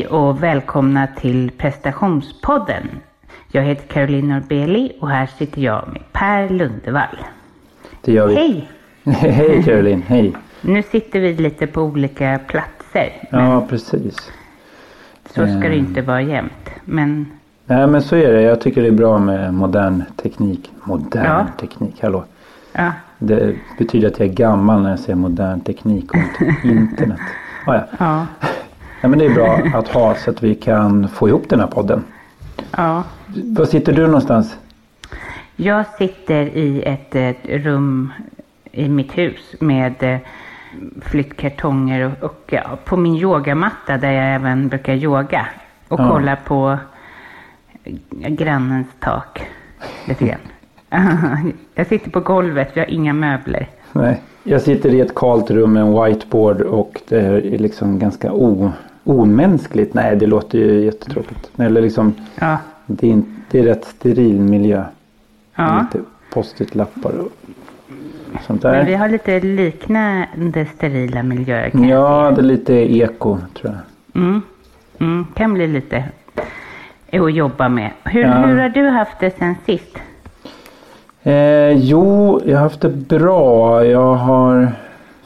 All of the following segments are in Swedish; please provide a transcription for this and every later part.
Hej och välkomna till prestationspodden. Jag heter Caroline Norbeli och här sitter jag med Per Lundevall. Det gör vi. Hej! hej Caroline, hej. Nu sitter vi lite på olika platser. Ja, precis. Så ska det Eh. inte vara jämt. Men Nej men så är det. Jag tycker det är bra med modern teknik. Modern Ja. teknik, hallå. ja, Det betyder att jag är gammal när jag säger modern teknik och inte internet. Ah, ja. ja, ja, men det är bra att ha så att vi kan få ihop den här podden. ja. Var sitter du någonstans? Jag sitter i ett, eh, rum i mitt hus med eh, flyttkartonger och, och ja, på min yogamatta där jag även brukar yoga och Ja. kolla på grannens tak lite grann. jag sitter på golvet, vi har inga möbler. Nej. Jag sitter i ett kalt rum med en whiteboard och det är liksom ganska o, omänskligt. Nej, det låter ju jättetråkigt. Eller liksom, Ja, det är, inte, det är rätt steril miljö. ja. Lite post-it-lappar och sånt Men vi där. har lite liknande sterila miljöer Ja, det är lite eko tror jag. Mm. Mm. Kan bli lite att jobba med. Hur, Ja. hur har du haft det sen sist? Eh, jo, jag har haft det bra. Jag har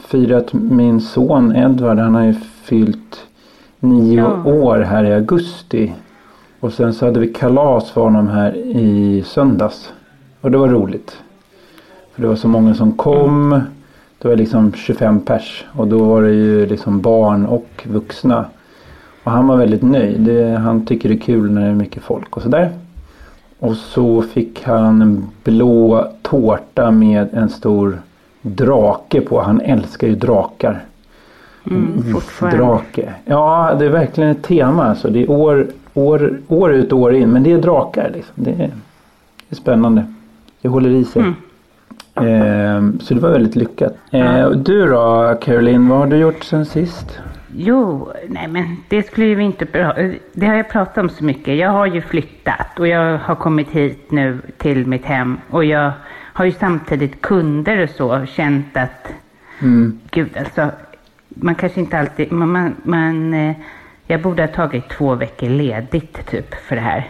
firat min son Edvard. Han har ju fyllt nio Ja. år här i augusti. Och sen så hade vi kalas för honom här i söndags. Och det var roligt. För det var så många som kom. Det var liksom 25 pers. Och då var det ju liksom barn och vuxna. Och han var väldigt nöjd. Det, han tycker det är kul när det är mycket folk och sådär. Och så fick han en blå tårta med en stor drake på. Han älskar ju drakar. Mm, fortfarande. Drake. Ja, det är verkligen ett tema. Alltså. Det är år, år, år ut och år in. Men det är drakar. Liksom. Det, är, det är spännande. Det håller i sig. Mm. Ehm, så det var väldigt lyckat. Och du då Caroline, vad har du gjort sen sist? Jo, nej men det skulle ju inte bra. Det har jag pratat om så mycket. Jag har ju flyttat och jag har kommit hit nu till mitt hem och jag har ju samtidigt kunder och så känt att Mm. Gud, alltså, man kanske inte alltid, man, man, man, eh, jag borde ha tagit två veckor ledigt typ för det här.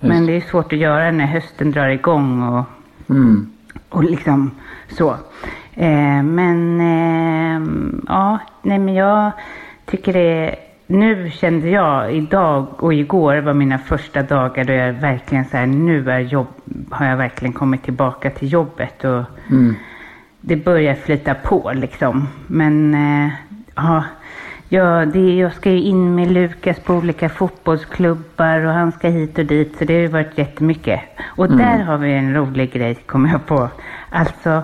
Men det är svårt att göra när hösten drar igång och, Mm. och liksom så. Eh, men eh, ja, nej men jag tycker det nu kände jag idag och igår var mina första dagar då jag verkligen så här, nu är jobb, har jag verkligen kommit tillbaka till jobbet och Mm. det börjar flyta på liksom. Men eh, ja, ja det, jag ska ju in med Lukas på olika fotbollsklubbar och han ska hit och dit så det har ju varit jättemycket. Och där har vi en rolig grej kommer jag på. Alltså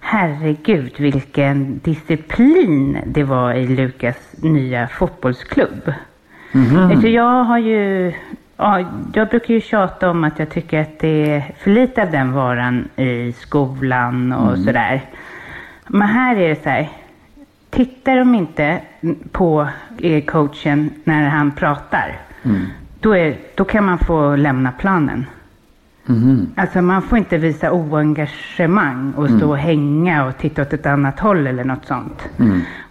herregud vilken disciplin det var i Lukas nya fotbollsklubb. Alltså jag har ju, ja, jag brukar ju tjata om att jag tycker att det är för lite av den varan i skolan och sådär. Men här är det så här, tittar de inte på eh, coachen när han pratar, då, är, då kan man få lämna planen. Mhm. Alltså man får inte visa oengagemang och stå och hänga och titta åt ett annat håll eller något sånt.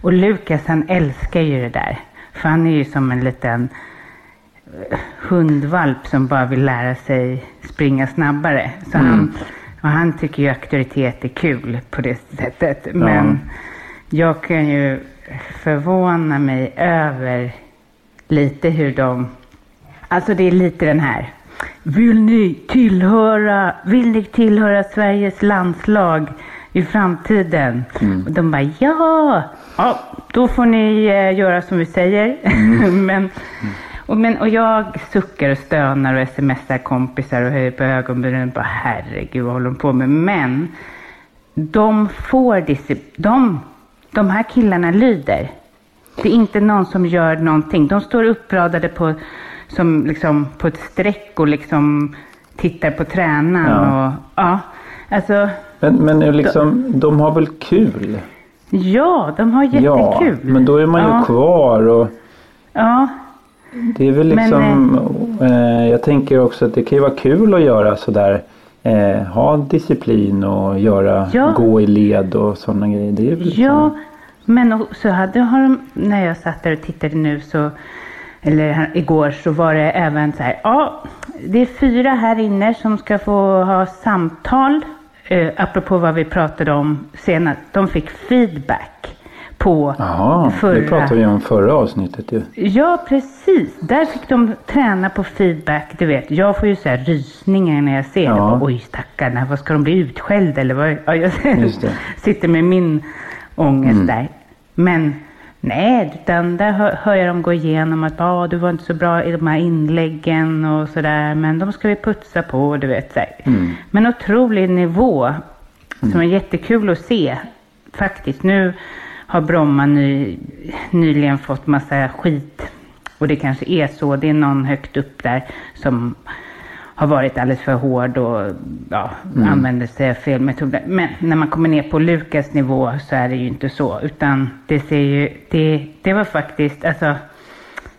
Och Lukas han älskar ju det där. För han är ju som en liten eh, hundvalp som bara vill lära sig springa snabbare. Så han, och han tycker ju auktoritet är kul på det sättet. Men jag kan ju förvåna mig över lite hur de Alltså det är lite den här. Vill ni tillhöra, vill ni tillhöra Sveriges landslag i framtiden? Och de bara ja, ja, då får ni eh, göra som vi säger. men, och, men, och jag suckar och stönar och smsar kompisar och höjer på ögonbrynen. Bara herregud vad håller de på med? Men de får disciplin. De, de här killarna lyder. Det är inte någon som gör någonting. De står uppradade på, som liksom, på ett streck och liksom tittar på tränaren. Ja. Och, ja, alltså, Men, men liksom, de har väl kul? ja, de har Ja, jättekul. men då är man ju ja, kvar och Ja, det är väl Men, liksom, eh, jag tänker också att det kan ju vara kul att göra sådär, eh, ha disciplin och göra, Ja. gå i led och sådana grejer. Det är väl liksom, Ja, men så hade, har de, när jag satt där och tittade nu så, eller igår så var det även så här, ja, det är fyra här inne som ska få ha samtal, eh, apropå vad vi pratade om senast. De fick feedback på Jaha, det pratade vi om förra avsnittet ju. Ja, precis. Där fick de träna på feedback. Du vet, jag får ju så här rysningar när jag ser det. Ja. Bara, Oj, stackarna, vad ska de bli utskällda eller vad? Ja, jag det. sitter med min ångest där. Men nej, utan där hör, hör jag dem gå igenom att ah, du var inte så bra i de här inläggen och sådär. Men de ska vi putsa på, du vet. Så här. Men otrolig nivå som är jättekul att se faktiskt. Nu har Bromma ny, nyligen fått massa skit. Och det kanske är så. Det är någon högt upp där som har varit alldeles för hård och ja, använder sig av fel metoder. Men när man kommer ner på Lukas nivå så är det ju inte så. Utan det ser ju, det, det var faktiskt, alltså,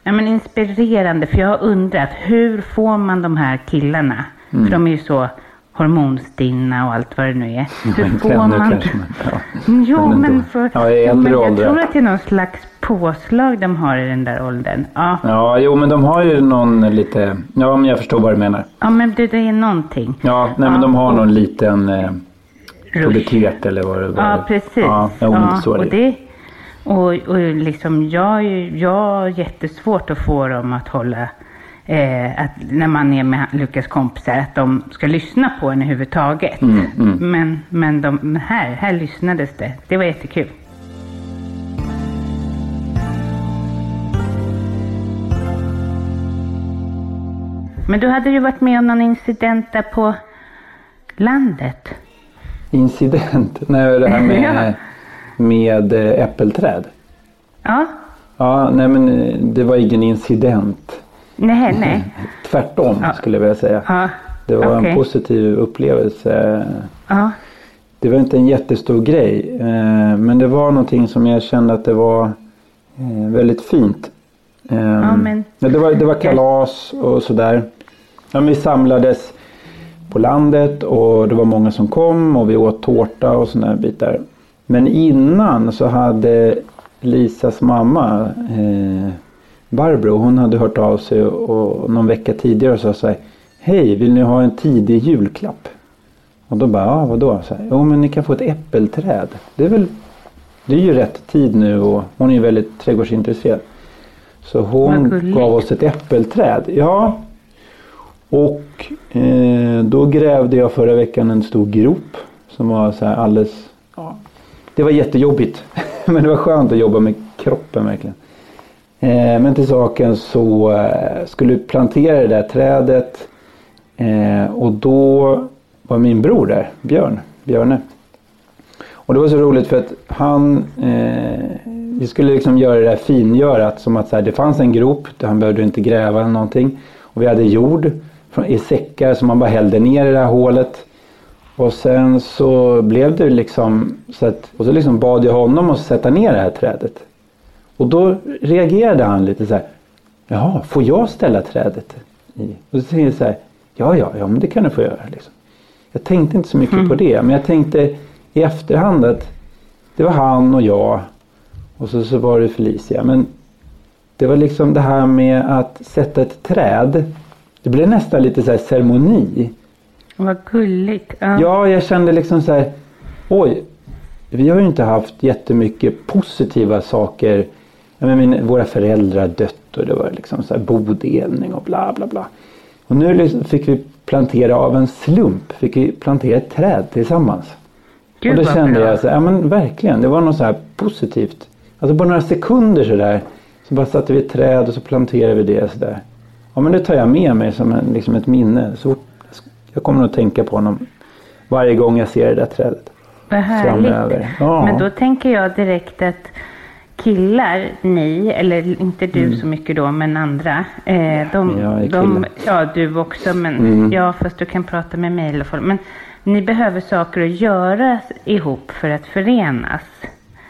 ja, men inspirerande. För jag har undrat, hur får man de här killarna? För de är ju så hormonstinna och allt vad det nu är. Hur får man... ja. Jo, Men men, för, Ja, i äldre men jag åldrar. tror att det är någon slags påslag de har i den där åldern. Ja, Ja, jo men de har ju någon lite, ja men jag förstår vad du menar. ja men det, det är någonting. Ja, nej men Ja, de har någon liten eh, pubertet eller vad det var. Ja, precis. Ja, men är och det. och, och liksom, jag, jag har jättesvårt att få dem att hålla, eh, att när man är med Lukas kompisar, att de ska lyssna på en överhuvudtaget. Mm, Men, men, de, här, här lyssnades det. Det var jättekul. Men du hade ju varit med om någon incident där på landet. Incident, nej det här Ja. med, med eh, äppelträd. Ja, Ja, nej men eh, det var ingen incident. Nej, nej. Tvärtom Ja. skulle jag vilja säga. Ja, Det var okej. en positiv upplevelse. Ja, Det var inte en jättestor grej. eh, Men det var någonting som jag kände att det var Eh, väldigt fint. Eh, Ja, men- det, var, det var kalas och sådär. Ja, vi samlades på landet och det var många som kom och vi åt tårta och sådana bitar. Men innan så hade Lisas mamma eh, Barbro, hon hade hört av sig och någon vecka tidigare och sa så här Hej, vill ni ha en tidig julklapp? Och då bara, ja vadå? Så här, jo men ni kan få ett äppelträd. Det är väl det är ju rätt tid nu och hon är ju väldigt trädgårdsintresserad. Så hon gav oss ett äppelträd. Ja. Och eh, då grävde jag förra veckan en stor grop. Som var så här alldeles... Ja, det var jättejobbigt. Men det var skönt att jobba med kroppen verkligen. Eh, men till saken så eh, skulle vi plantera det där trädet. Eh, och då var min bror där, Björn, Björne. Och det var så roligt för att han, eh, vi skulle liksom göra det där fingörat som att så här, det fanns en grop där han behövde inte gräva eller någonting. Och vi hade jord i säckar som man bara hällde ner i det här hålet. Och sen så blev det liksom så att, och så liksom bad jag honom att sätta ner det här trädet. Och då reagerade han lite så här. Jaha, får jag ställa trädet? I? Och så säger jag så här. Ja, ja, ja, men det kan du få göra. Liksom. Jag tänkte inte så mycket på det. Men jag tänkte i efterhand att det var han och jag. Och så, så var det Felicia. Men det var liksom det här med att sätta ett träd. Det blev nästan lite så här ceremoni. Vad gulligt. Ja. Ja, jag kände liksom så här. Oj, vi har ju inte haft jättemycket positiva saker. Menar, min, våra föräldrar dött och det var liksom så här bodelning och bla bla bla. Och nu liksom fick vi plantera av en slump. Fick vi plantera ett träd tillsammans. Gud, och då kände jag så ja men verkligen. Det var något så här positivt. Alltså på några sekunder så där. Så bara satte vi ett träd och så planterade vi det så där. Ja men det tar jag med mig som en, liksom ett minne. Så jag kommer nog tänka på honom varje gång jag ser det där trädet. Vad härligt. framöver. Ja. Men då tänker jag direkt att killar, ni, eller inte du så mycket då, men andra. Eh, de, Mm. jag är de, ja, du också, men Mm. ja, fast du kan prata med mig i alla fall. Men ni behöver saker att göra ihop för att förenas.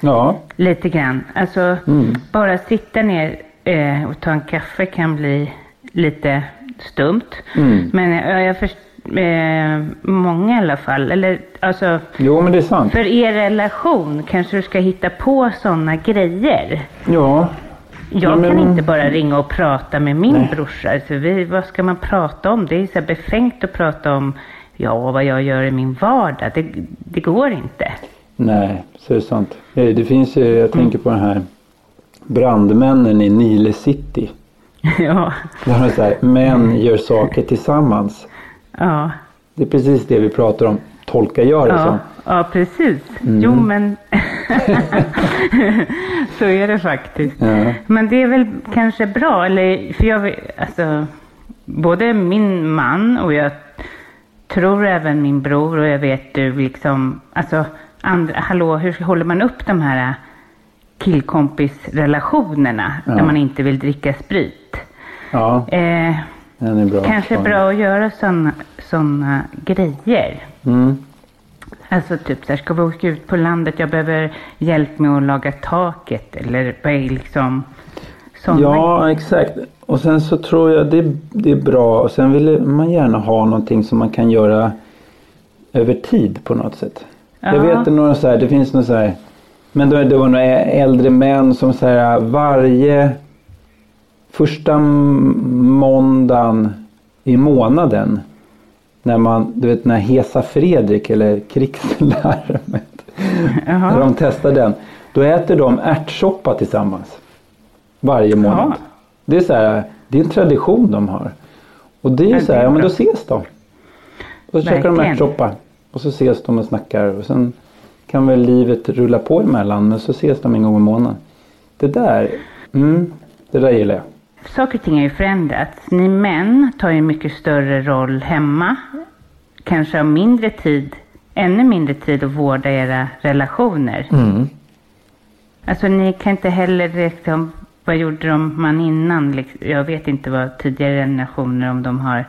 Ja, Lite grann. Alltså, Mm. bara sitta ner eh, och ta en kaffe kan bli lite stumt. Mm. Men eh, jag förstår, eh, många i alla fall, eller alltså, jo men det är sant. för er relation kanske du ska hitta på sådana grejer. Ja, Jag Ja, men- kan inte bara ringa och prata med min Nej. brorsa. För vi, vad ska man prata om? Det är så här befängt att prata om ja, vad jag gör i min vardag. Det, det går inte. nej, så är det sant. Eh, Det finns ju, jag tänker på den här brandmännen i Nile City. ja, Där de här, män gör saker tillsammans. Ja. Det är precis det vi pratar om, tolkar jag det Ja, som. ja precis. Mm. Jo, men så är det faktiskt. Ja. Men det är väl kanske bra, eller för jag alltså, både min man och jag tror även min bror och jag vet du liksom, alltså, andra, hallå, hur håller man upp de här killkompisrelationerna när Ja. man inte vill dricka sprit? Ja, Eh, den är bra. kanske bra att göra sådana såna grejer. Mm. Alltså typ så här, ska vi åka ut på landet? Jag behöver hjälp med att laga taket eller vad är liksom sådana Ja, exakt. Och sen så tror jag det, det är bra. Och sen vill man gärna ha någonting som man kan göra över tid på något sätt. Jag Ja. vet några så här, det finns några så här. Men det var några äldre män som så här varje första måndagen i månaden. När man, du vet när Hesa Fredrik eller krigslarmet. När de testar den. Då äter de ärtsoppa tillsammans. Varje månad. Jaha. Det är så här, det är en tradition de har. Och det är ju så här, är ja men då ses de. Och så käkar de ärtsoppa. Och så ses de och snackar. Och sen kan väl livet rulla på emellan. Men så ses de en gång i månaden. Det där, mm, det där gillar jag. Saker och ting har ju förändrats. Ni män tar ju mycket större roll hemma. Kanske har mindre tid, ännu mindre tid att vårda era relationer. Mm. Alltså ni kan inte heller liksom, vad gjorde de man innan? Liksom, jag vet inte vad tidigare generationer, om de har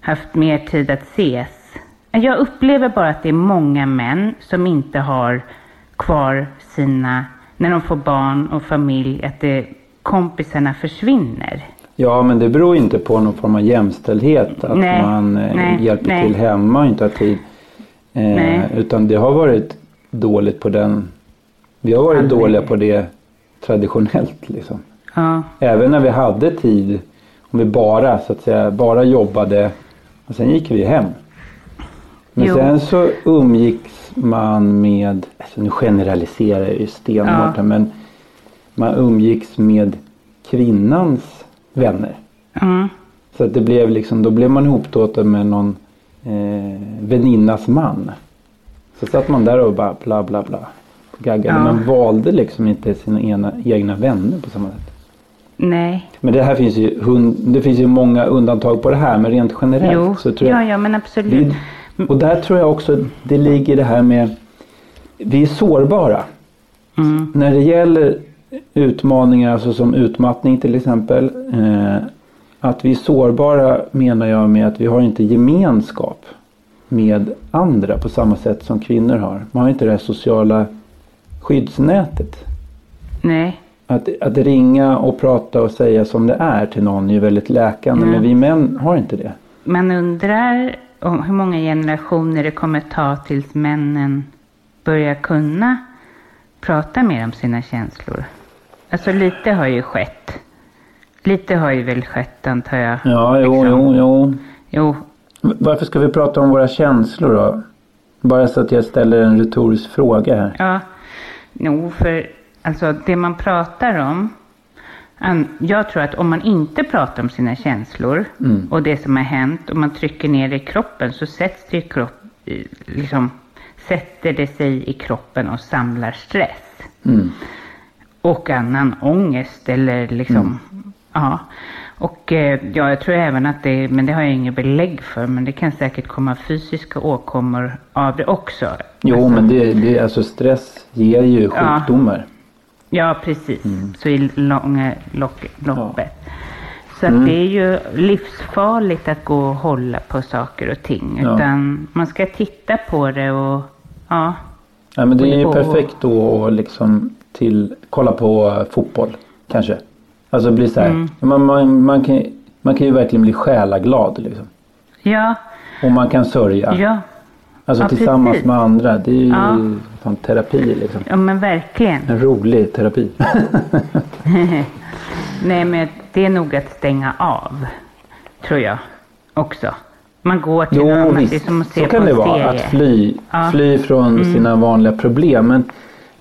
haft mer tid att ses. Jag upplever bara att det är många män som inte har kvar sina när de får barn och familj, att det, kompisarna försvinner. Ja, men det beror inte på någon form av jämställdhet. Att Nej, man eh, nej, hjälper nej. till hemma och inte har tid. Eh, utan det har varit dåligt på den. Vi har varit Aldrig. dåliga på det traditionellt liksom. Ja, Även när vi hade tid. Om vi bara så att säga bara jobbade. Och sen gick vi hem. Men Jo. sen så umgicks man med. Alltså nu generaliserar jag ju stenhårt Ja. Men man umgicks med kvinnans vänner. mm, Så att det blev liksom, då blev man ihoptåten med någon eh, väninnas man. Så satt man där och bara bla bla bla. Gaggade. Ja. Man valde liksom inte sina ena, egna vänner på samma sätt. nej. Men det här finns ju, hund, det finns ju många undantag på det här. Men rent generellt Jo, så tror jag. ja, ja, men absolut. Vi, och där tror jag också det ligger det här med. Vi är sårbara. Mm, När det gäller utmaningar alltså som utmattning till exempel. Eh, att vi är sårbara menar jag med att vi har inte gemenskap med andra på samma sätt som kvinnor har. Man har inte det här sociala skyddsnätet. nej. Att, att ringa och prata och säga som det är till någon är ju väldigt läkande. Mm. Men vi män har inte det. Man undrar om hur många generationer det kommer ta tills männen börjar kunna prata mer om sina känslor. Alltså lite har ju skett. Lite har ju väl skett antar jag. Ja, jo, Liksom. jo, jo. Jo, Varför ska vi prata om våra känslor då? Bara så att jag ställer en retorisk fråga här. ja. Jo, för alltså det man pratar om. Jag tror att om man inte pratar om sina känslor Mm. och det som har hänt och man trycker ner det i kroppen så sätts det i kropp, i- liksom, sätter det sig i kroppen och samlar stress. Mm. Och annan ångest eller liksom, ja. Och eh, ja, jag tror även att det, men det har jag inget belägg för, men det kan säkert komma fysiska åkommor av det också. Jo, Alltså, men det, det, alltså stress ger ju Ja. sjukdomar. Ja, precis. Mm. Så i långa lock, loppet. Så Mm. det är ju livsfarligt att gå och hålla på saker och ting. Ja. Utan man ska titta på det och ja. Ja, men det är ju perfekt då att liksom till, kolla på eh, fotboll kanske. Alltså bli så här. Mm. Man, man, man, kan, man kan ju verkligen bli själaglad liksom. Ja, Och man kan sörja. ja, alltså ja, tillsammans precis. med andra. Det är ju Ja. fan terapi liksom. ja men verkligen. En rolig terapi. Nej, men det är nog att stänga av, tror jag också. Man går till jo annat, det är visst. som att se Så på kan en det vara. serie. Att fly, Ja. Mm. fly från sina vanliga problem. Men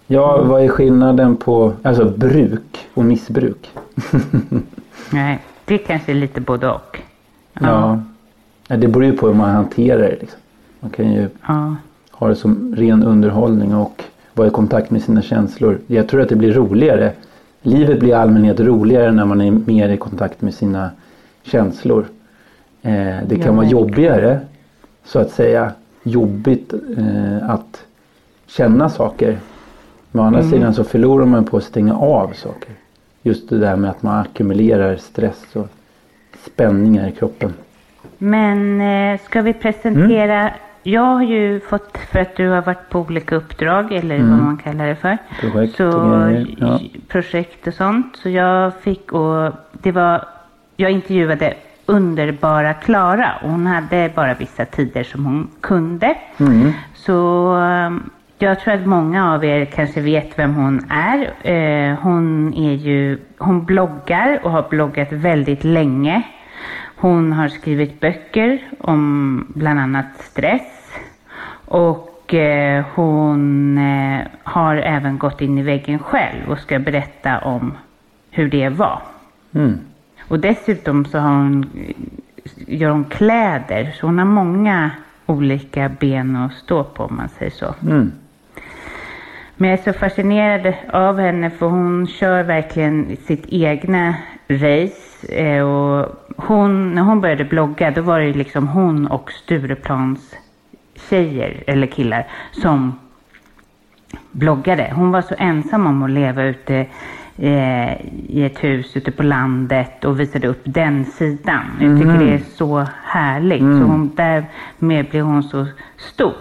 ja, vad är skillnaden på alltså bruk och missbruk? Nej, det kanske är lite både och. Ja. ja. Det beror ju på hur man hanterar det. Liksom. Man kan ju Ja, ha det som ren underhållning och vara i kontakt med sina känslor. Jag tror att det blir roligare. Livet blir i allmänhet roligare när man är mer i kontakt med sina känslor. Eh, det kan Ja, vara jobbigare, så att säga, jobbigt eh, att känna saker. Men å andra Mm. sidan så förlorar man på att stänga av saker. Just det där med att man ackumulerar stress och spänningar i kroppen. Men eh, ska vi presentera? Mm. Jag har ju fått, för att du har varit på olika uppdrag eller vad man kallar det för. Mm. Projekt så, och grejer, ja. Projekt och sånt. Så jag fick och det var, jag intervjuade underbara Klara. Hon hade bara vissa tider som hon kunde. Mm. Så eh, jag tror att många av er kanske vet vem hon är. Eh, hon är ju, hon bloggar och har bloggat väldigt länge. Hon har skrivit böcker om bland annat stress. Och eh, hon eh, har även gått in i väggen själv och ska berätta om hur det var. Mm. Och dessutom så har hon, gör hon kläder, så hon har många olika ben att stå på om man säger så. Mm. Men jag är så fascinerad av henne för hon kör verkligen sitt egna race. Eh, Och hon, när hon började blogga då var det liksom hon och Stureplans tjejer eller killar som bloggade. Hon var så ensam om att leva ute eh, i ett hus ute på landet och visade upp den sidan. Jag tycker det är så härligt. Så hon, därmed blev hon så stor.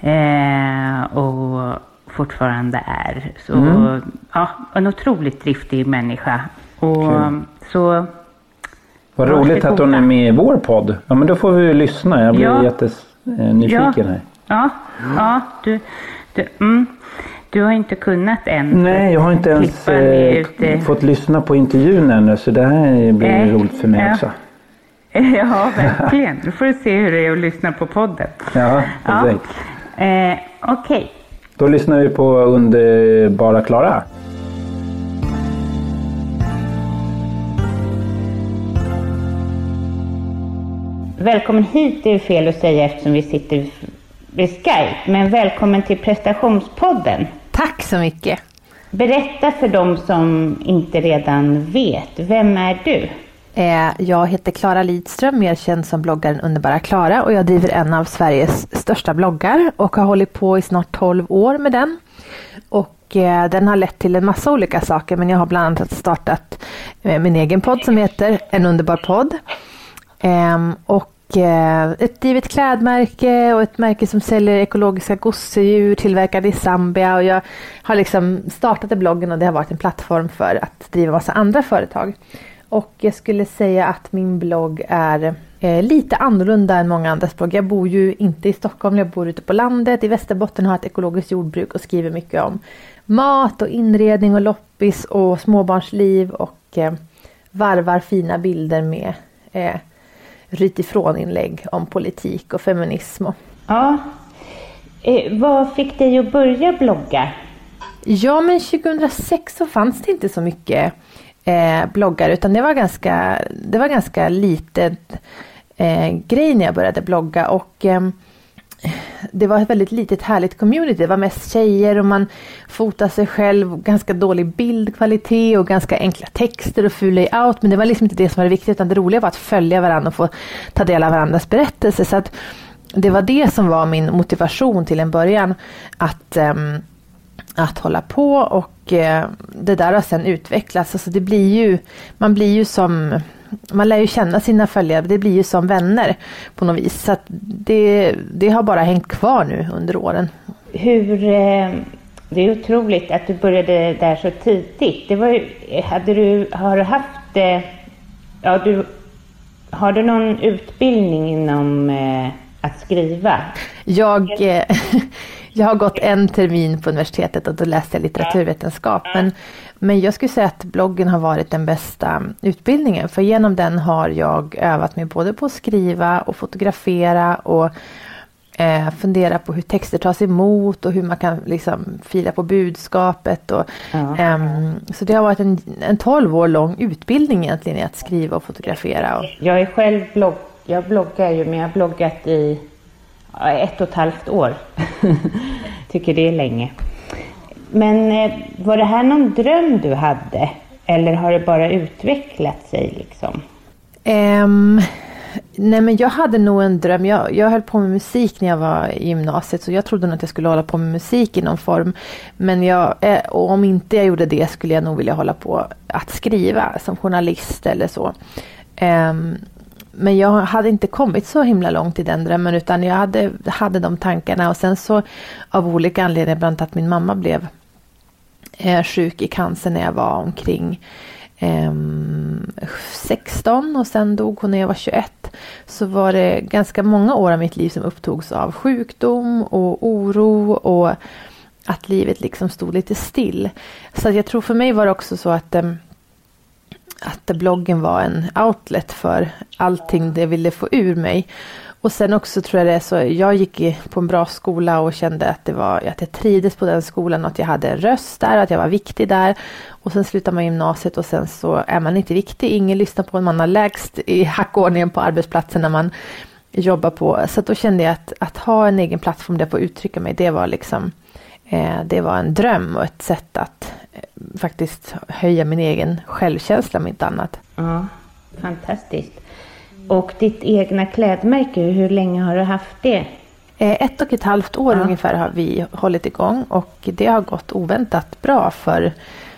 Eh, och fortfarande är. Så, Mm. ja, en otroligt driftig människa. Och Kul. så, Vad roligt att hon är med i vår podd. Ja men då får vi lyssna. Jag blir Ja. jättenyfiken här. ja, ja, du, du, mm, du har inte kunnat än. Nej, jag har inte ens eh, ute. fått lyssna på intervjun ännu så det här blir Nej. roligt för mig Ja. också. Ja, verkligen. Då får du se hur det är att lyssna på podden. Ja, Ja. perfekt. Eh, Okej. Då lyssnar vi på Underbara Klara. Välkommen hit är fel att säga eftersom vi sitter vid Skype. Men välkommen till prestationspodden. Tack så mycket. Berätta för dem som inte redan vet. Vem är du? Eh, jag heter Klara Lidström, mer känd som bloggaren Underbara Klara och jag driver en av Sveriges största bloggar och har hållit på i snart 12 år med den. Och eh, den har lett till en massa olika saker men jag har bland annat startat eh, min egen podd som heter En underbar podd. Ehm, och ett drivet klädmärke och ett märke som säljer ekologiska gosedjur tillverkade i Zambia. Och jag har liksom startat bloggen och det har varit en plattform för att driva massa andra företag. Och jag skulle säga att min blogg är eh, lite annorlunda än många andras blogg. Jag bor ju inte i Stockholm, jag bor ute på landet. I Västerbotten har jag ett ekologiskt jordbruk och skriver mycket om mat och inredning och loppis och småbarnsliv och eh, varvar fina bilder med eh, ryt ifrån inlägg om politik och feminism. Och... Ja. Eh, vad fick dig att börja blogga? Ja, men 2006 så fanns det inte så mycket eh, bloggar utan det var ganska, det var ganska litet eh, grej när jag började blogga och eh, det var ett väldigt litet härligt community. Det var mest tjejer och man fotade sig själv. Ganska dålig bildkvalitet och ganska enkla texter och ful layout. Men det var liksom inte det som var det viktiga utan det roliga var att följa varandra och få ta del av varandras berättelser. Så att det var det som var min motivation till en början. Att, Eh, att hålla på och eh, det där har sen utvecklats. Alltså det blir ju, man blir ju som man lär ju känna sina följare, det blir ju som vänner på något vis. Så det, det har bara hängt kvar nu under åren. Hur, eh, det är otroligt att du började där så tidigt. Det var hade du, har du haft, eh, ja du, har du någon utbildning inom att skriva? Jag, jag har gått en termin på universitetet och då läste jag litteraturvetenskap. Men, men jag skulle säga att bloggen har varit den bästa utbildningen. För genom den har jag övat mig både på att skriva och fotografera och eh, fundera på hur texter tas emot och hur man kan liksom fila på budskapet. Och, Ja. ehm, så det har varit en, en 12 år lång utbildning egentligen i att skriva och fotografera. Och, Jag är själv blogg, jag bloggar ju men jag har bloggat i ett och ett halvt år. Tycker det är länge. Men eh, var det här någon dröm du hade? Eller har det bara utvecklat sig liksom? Um, nej men jag hade nog en dröm. Jag, jag höll på med musik när jag var i gymnasiet så jag trodde nog att jag skulle hålla på med musik i någon form. Men jag, eh, och om inte jag gjorde det skulle jag nog vilja hålla på att skriva som journalist eller så. Um, men jag hade inte kommit så himla långt i den drömmen utan jag hade, hade de tankarna och sen så av olika anledningar, bland annat att min mamma blev eh, sjuk i cancer när jag var omkring eh, 16 och sen dog hon när jag var 21. Så var det ganska många år av mitt liv som upptogs av sjukdom och oro och att livet liksom stod lite still. Så jag tror för mig var det också så att ehm, att bloggen var en outlet för allting det jag ville få ur mig. Och sen också tror jag det är så, jag gick på en bra skola och kände att, det var, att jag trivdes på den skolan och att jag hade en röst där, att jag var viktig där. Och sen slutar man gymnasiet och sen så är man inte viktig, ingen lyssnar på en, man har lägst i hackordningen på arbetsplatsen när man jobbar på. Så då kände jag att, att ha en egen plattform där jag får uttrycka mig, det var liksom det var en dröm och ett sätt att eh, faktiskt höja min egen självkänsla om inte annat. Ja, fantastiskt. Och ditt egna klädmärke, hur länge har du haft det? Eh, Ett och ett halvt år Ja. ungefär har vi hållit igång och det har gått oväntat bra för,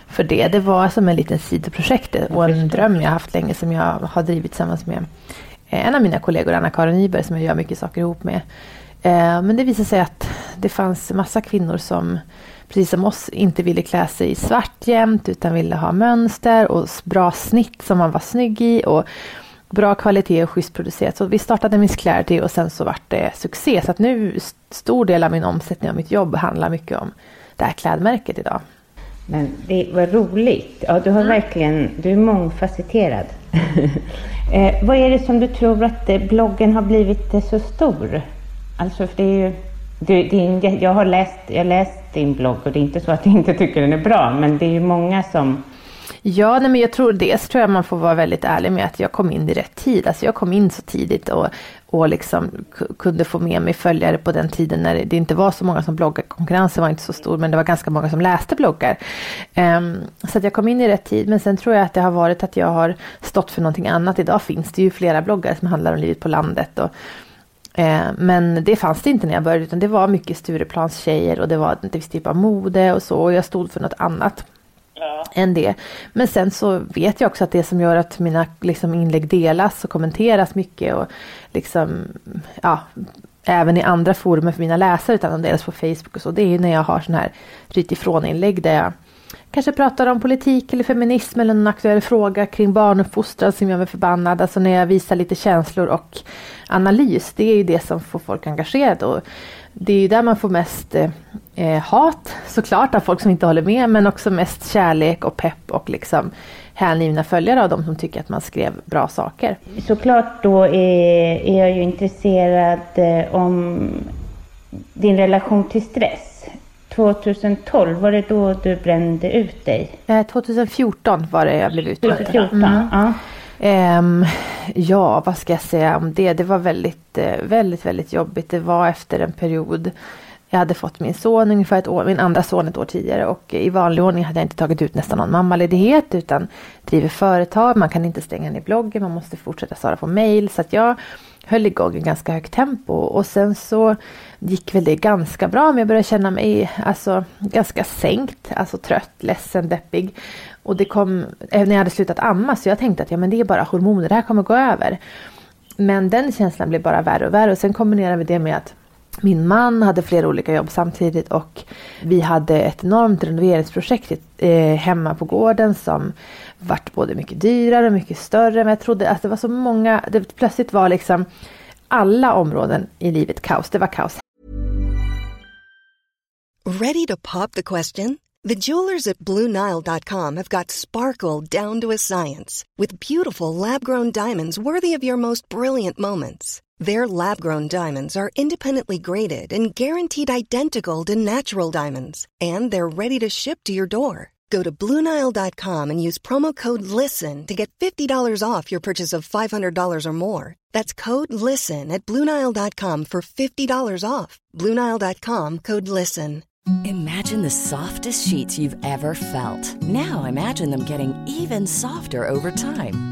för det. Det var som en liten sidoprojekt och en dröm jag haft länge som jag har drivit tillsammans med eh, en av mina kollegor, Anna-Karin Nyberg, som jag gör mycket saker ihop med. Eh, Men det visade sig att det fanns massa kvinnor som precis som oss, inte ville klä sig i svart jämt utan ville ha mönster och bra snitt som man var snygg i och bra kvalitet och schysst producerat. Så vi startade Miss Clarity och sen så vart det succé. Så att nu stor del av min omsättning och mitt jobb handlar mycket om det här klädmärket idag. Men det var roligt. Ja, du har verkligen, du är mångfacetterad. eh, vad är det som du tror att eh, bloggen har blivit eh, så stor? Alltså, för det är ju, det, det är, jag har läst, jag läst din blogg och det är inte så att jag inte tycker den är bra, men det är ju många som Ja, nej, men jag tror dels tror jag man får vara väldigt ärlig med att jag kom in i rätt tid. Alltså jag kom in så tidigt och, och liksom kunde få med mig följare på den tiden när det inte var så många som bloggade. Konkurrensen var inte så stor men det var ganska många som läste bloggar. Um, så att jag kom in i rätt tid men sen tror jag att det har varit att jag har stått för någonting annat. Idag finns det ju flera bloggar som handlar om livet på landet. Och, uh, men det fanns det inte när jag började utan det var mycket Stureplans tjejer och det var en viss typ av mode och så och jag stod för något annat än det. Men sen så vet jag också att det som gör att mina liksom, inlägg delas och kommenteras mycket och liksom, ja, även i andra forum för mina läsare utan de delas på Facebook och så. Det är när jag har sån här ryt ifrån-inlägg där jag kanske pratar om politik eller feminism eller någon aktuell fråga kring barnuppfostran som gör mig förbannad. Alltså när jag visar lite känslor och analys. Det är ju det som får folk engagerade. Och det är ju där man får mest eh, hat såklart av folk som inte håller med men också mest kärlek och pepp och liksom hängivna följare av de som tycker att man skrev bra saker. Såklart då är, är jag ju intresserad eh, om din relation till stress. 2012, var det då du brände ut dig? Eh, 2014 var det jag blev utbränd. 2014, mm. ja. Um, ja, vad ska jag säga om det? Det var väldigt, eh, väldigt, väldigt jobbigt. Det var efter en period. Jag hade fått min son ungefär ett år, min andra son ett år tidigare och i vanlig ordning hade jag inte tagit ut nästan någon mammaledighet utan driver företag. Man kan inte stänga ner bloggen, man måste fortsätta svara på mail. Så att jag höll igång i ganska högt tempo och sen så gick väl det ganska bra men jag började känna mig alltså, ganska sänkt, alltså trött, ledsen, deppig. Och det kom eh, när jag hade slutat amma så jag tänkte att ja, men det är bara hormoner, det här kommer gå över. Men den känslan blev bara värre och värre och sen kombinerade vi det med att min man hade flera olika jobb samtidigt och vi hade ett enormt renoveringsprojekt eh, hemma på gården som vart både mycket dyrare och mycket större. Men jag trodde att det var så många, det plötsligt var liksom alla områden i livet kaos. Det var kaos. Ready to pop the question? The jewelers at BlueNile.com have got sparkle down to a science with beautiful lab-grown diamonds worthy of your most brilliant moments. Their lab grown diamonds are independently graded and guaranteed identical to natural diamonds, and they're ready to ship to your door. Go to Bluenile.com and use promo code LISTEN to get $50 off your purchase of $500 or more. That's code LISTEN at Bluenile.com for $50 off. Bluenile.com code LISTEN. Imagine the softest sheets you've ever felt. Now imagine them getting even softer over time.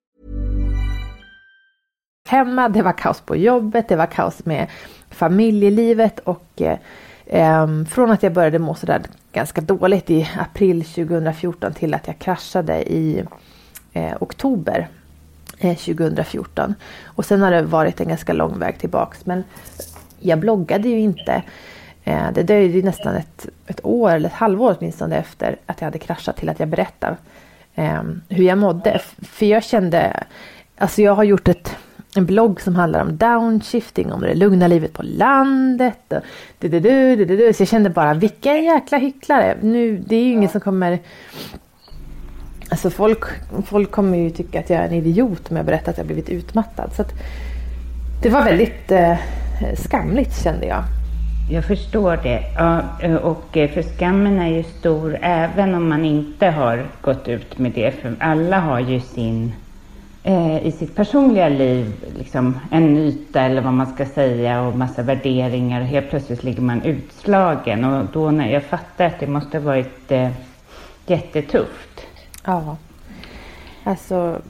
Hemma, det var kaos på jobbet, det var kaos med familjelivet och eh, ehm, från att jag började må sådär ganska dåligt i april 2014 till att jag kraschade i eh, oktober eh, 2014. Och sen har det varit en ganska lång väg tillbaks men jag bloggade ju inte. Eh, det dröjde ju nästan ett, ett år eller ett halvår åtminstone efter att jag hade kraschat till att jag berättade ehm, hur jag mådde. För jag kände, alltså jag har gjort ett en blogg som handlar om downshifting, om det lugna livet på landet. Och du, du, du, du, du. Så jag kände bara, vilken jäkla hycklare. Nu, det är ju ingen som kommer Alltså folk, folk kommer ju tycka att jag är en idiot om jag berättar att jag blivit utmattad. Så det var väldigt eh, skamligt kände jag. Jag förstår det. Ja, och eh, för skammen är ju stor även om man inte har gått ut med det. För alla har ju sin, eh, i sitt personliga liv, liksom en yta eller vad man ska säga och massa värderingar. Och helt plötsligt ligger man utslagen. Och då när jag fattar att det måste ha varit eh, jättetufft. Ja, alltså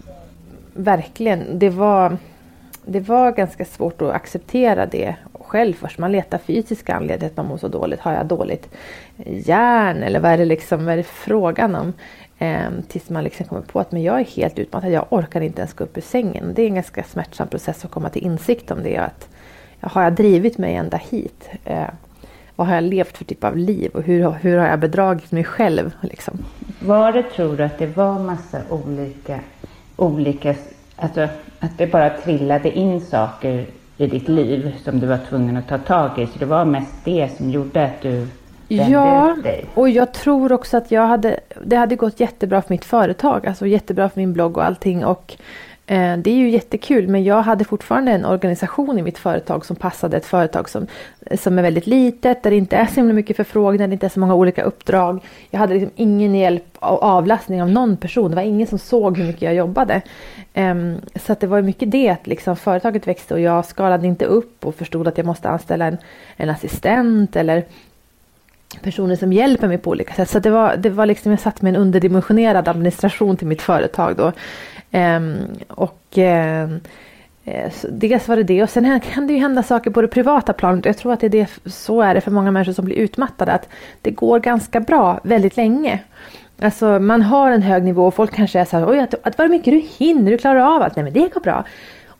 verkligen. Det var, det var ganska svårt att acceptera det själv först. Man letar fysiska anledningar att man mår så dåligt. Har jag dåligt järn eller vad är det, liksom, vad är det frågan om? Ehm, tills man liksom kommer på att men jag är helt utmattad. Jag orkar inte ens gå upp ur sängen. Det är en ganska smärtsam process att komma till insikt om det. Att, har jag drivit mig ända hit? Ehm, vad har jag levt för typ av liv och hur, hur har jag bedragit mig själv? Liksom? Var det, tror du, att det var massa olika, olika alltså att det bara trillade in saker i ditt liv som du var tvungen att ta tag i? Så det var mest det som gjorde att du Ja, och jag tror också att jag hade, det hade gått jättebra för mitt företag, alltså jättebra för min blogg och allting. Och Eh, det är ju jättekul men jag hade fortfarande en organisation i mitt företag som passade ett företag som, som är väldigt litet, där det inte är så himla mycket förfrågningar, det inte är så många olika uppdrag. Jag hade liksom ingen hjälp och avlastning av någon person. Det var ingen som såg hur mycket jag jobbade. Um, så det var mycket det att liksom företaget växte och jag skalade inte upp och förstod att jag måste anställa en, en assistent eller personer som hjälper mig på olika sätt. Så det var, det var liksom, jag satt med en underdimensionerad administration till mitt företag då. Ehm, och um, Dels var det det och sen kan det ju hända saker på det privata planet. Jag tror att det är det, så är det för många människor som blir utmattade. Att det går ganska bra väldigt länge. Alltså man har en hög nivå och folk kanske är så här, oj att, att vad mycket du hinner, du klarar av allt. Nej men det går bra.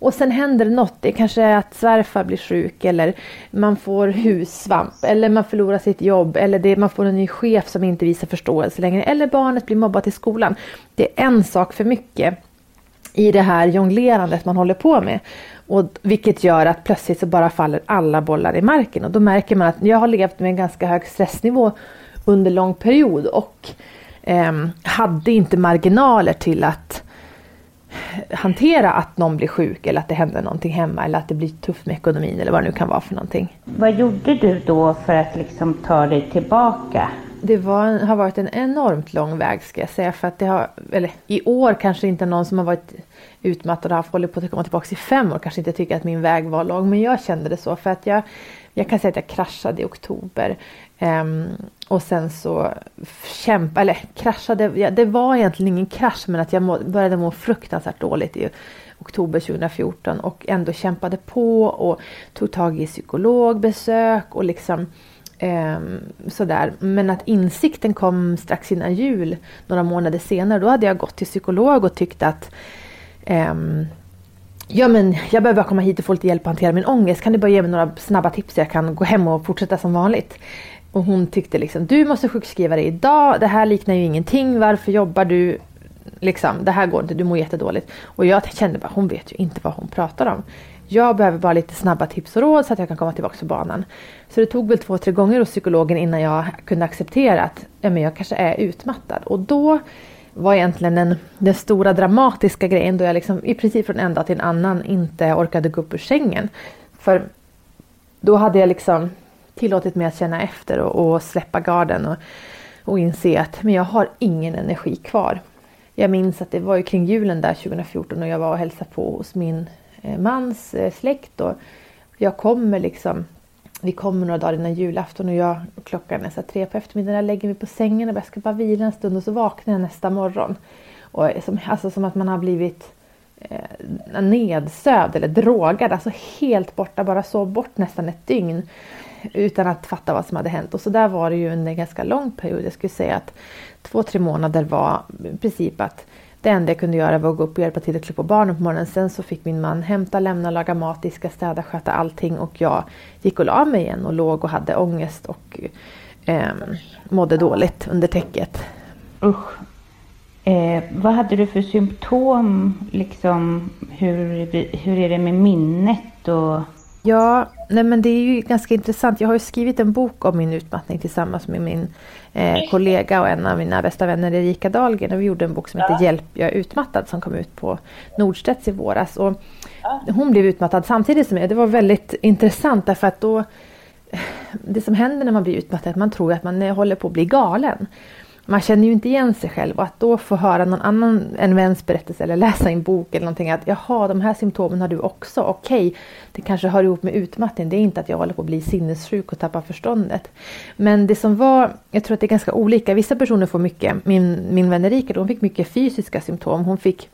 Och sen händer det något. Det kanske är att svärfar blir sjuk eller man får hussvamp eller man förlorar sitt jobb eller det, man får en ny chef som inte visar förståelse längre eller barnet blir mobbat i skolan. Det är en sak för mycket i det här jonglerandet man håller på med. Och, vilket gör att plötsligt så bara faller alla bollar i marken och då märker man att jag har levt med en ganska hög stressnivå under lång period och eh, hade inte marginaler till att hantera att någon blir sjuk eller att det händer någonting hemma eller att det blir tufft med ekonomin eller vad det nu kan vara för någonting. Vad gjorde du då för att liksom ta dig tillbaka? Det var, har varit en enormt lång väg ska jag säga för att det har, eller i år kanske inte någon som har varit utmattad och haft hållit på att komma tillbaka i fem år kanske inte tycker att min väg var lång men jag kände det så för att jag, jag kan säga att jag kraschade i oktober. Um, och sen så kämpa, eller kraschade, ja, det var egentligen ingen krasch men att jag må, började må fruktansvärt dåligt i oktober 2014 och ändå kämpade på och tog tag i psykologbesök och liksom um, sådär. Men att insikten kom strax innan jul, några månader senare, då hade jag gått till psykolog och tyckt att um, Ja men jag behöver komma hit och få lite hjälp att hantera min ångest. Kan du bara ge mig några snabba tips så jag kan gå hem och fortsätta som vanligt? Och hon tyckte liksom, du måste sjukskriva dig idag. Det här liknar ju ingenting. Varför jobbar du? Liksom, det här går inte, du mår jättedåligt. Och jag kände bara, hon vet ju inte vad hon pratar om. Jag behöver bara lite snabba tips och råd så att jag kan komma tillbaka på banan. Så det tog väl två, tre gånger hos psykologen innan jag kunde acceptera att ja, men jag kanske är utmattad. Och då var egentligen den, den stora dramatiska grejen då jag liksom i princip från en dag till en annan inte orkade gå upp ur sängen. För då hade jag liksom tillåtit mig att känna efter och, och släppa garden och, och inse att men jag har ingen energi kvar. Jag minns att det var ju kring julen där 2014 och jag var och hälsade på hos min eh, mans eh, släkt och jag kommer liksom vi kommer några dagar innan julafton och jag klockan är så tre på eftermiddagen. Jag lägger mig på sängen och jag ska bara vila en stund och så vaknar jag nästa morgon. Och som, alltså som att man har blivit eh, nedsövd eller drogad, alltså helt borta, bara sov bort nästan ett dygn utan att fatta vad som hade hänt. Och så där var det ju under en ganska lång period. Jag skulle säga att två, tre månader var i princip att det enda jag kunde göra var att gå upp och hjälpa till att klä på barnen på morgonen. Sen så fick min man hämta, lämna, laga mat, diska, städa, sköta allting och jag gick och la mig igen och låg och hade ångest och eh, mådde dåligt under täcket. Usch. Eh, vad hade du för symptom? Liksom, hur, hur är det med minnet? Och... Ja, nej men det är ju ganska intressant. Jag har ju skrivit en bok om min utmattning tillsammans med min eh, kollega och en av mina bästa vänner Erika Dahlgren. Och vi gjorde en bok som heter Hjälp, jag är utmattad som kom ut på Nordstedts i våras. Och hon blev utmattad samtidigt som jag. Det var väldigt intressant därför att då det som händer när man blir utmattad är att man tror att man håller på att bli galen man känner ju inte igen sig själv och att då få höra någon annan, en väns berättelse eller läsa en bok eller någonting att jaha, de här symptomen har du också, okej, okay, det kanske hör ihop med utmattning, det är inte att jag håller på att bli sinnessjuk och tappa förståndet. Men det som var, jag tror att det är ganska olika, vissa personer får mycket, min, min vän Erika, hon fick mycket fysiska symptom, hon fick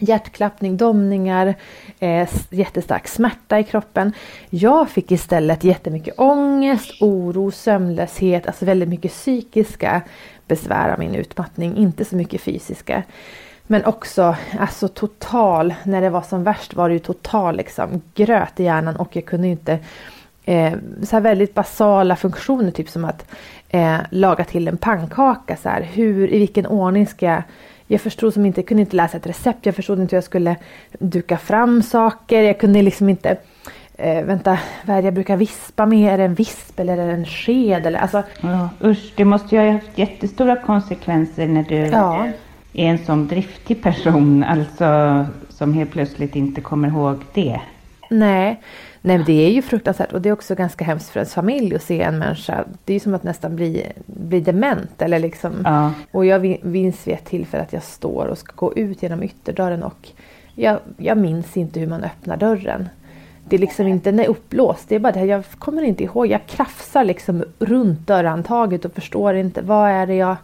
hjärtklappning, domningar, eh, jättestark smärta i kroppen. Jag fick istället jättemycket ångest, oro, sömnlöshet, alltså väldigt mycket psykiska besvär av min utmattning, inte så mycket fysiska. Men också alltså total, när det var som värst var det ju total liksom gröt i hjärnan och jag kunde inte eh, så här väldigt basala funktioner, typ som att eh, laga till en pannkaka. Så här, hur, I vilken ordning ska jag jag förstod som inte, jag kunde inte läsa ett recept, jag förstod inte hur jag skulle duka fram saker, jag kunde liksom inte eh, vänta, vad är det jag brukar vispa med? Är det en visp eller är det en sked? Eller, alltså... ja, usch, det måste ju ha haft jättestora konsekvenser när du ja. är en sån driftig person, alltså som helt plötsligt inte kommer ihåg det. Nej, Nej, det är ju fruktansvärt och det är också ganska hemskt för ens familj att se en människa. Det är ju som att nästan bli, bli dement. Eller liksom. Ja. Och jag minns vid ett tillfälle att jag står och ska gå ut genom ytterdörren och jag, jag minns inte hur man öppnar dörren. Det är liksom inte, den är upplåst. Det är bara det här, jag kommer inte ihåg. Jag krafsar liksom runt dörrhandtaget och förstår inte vad är det jag...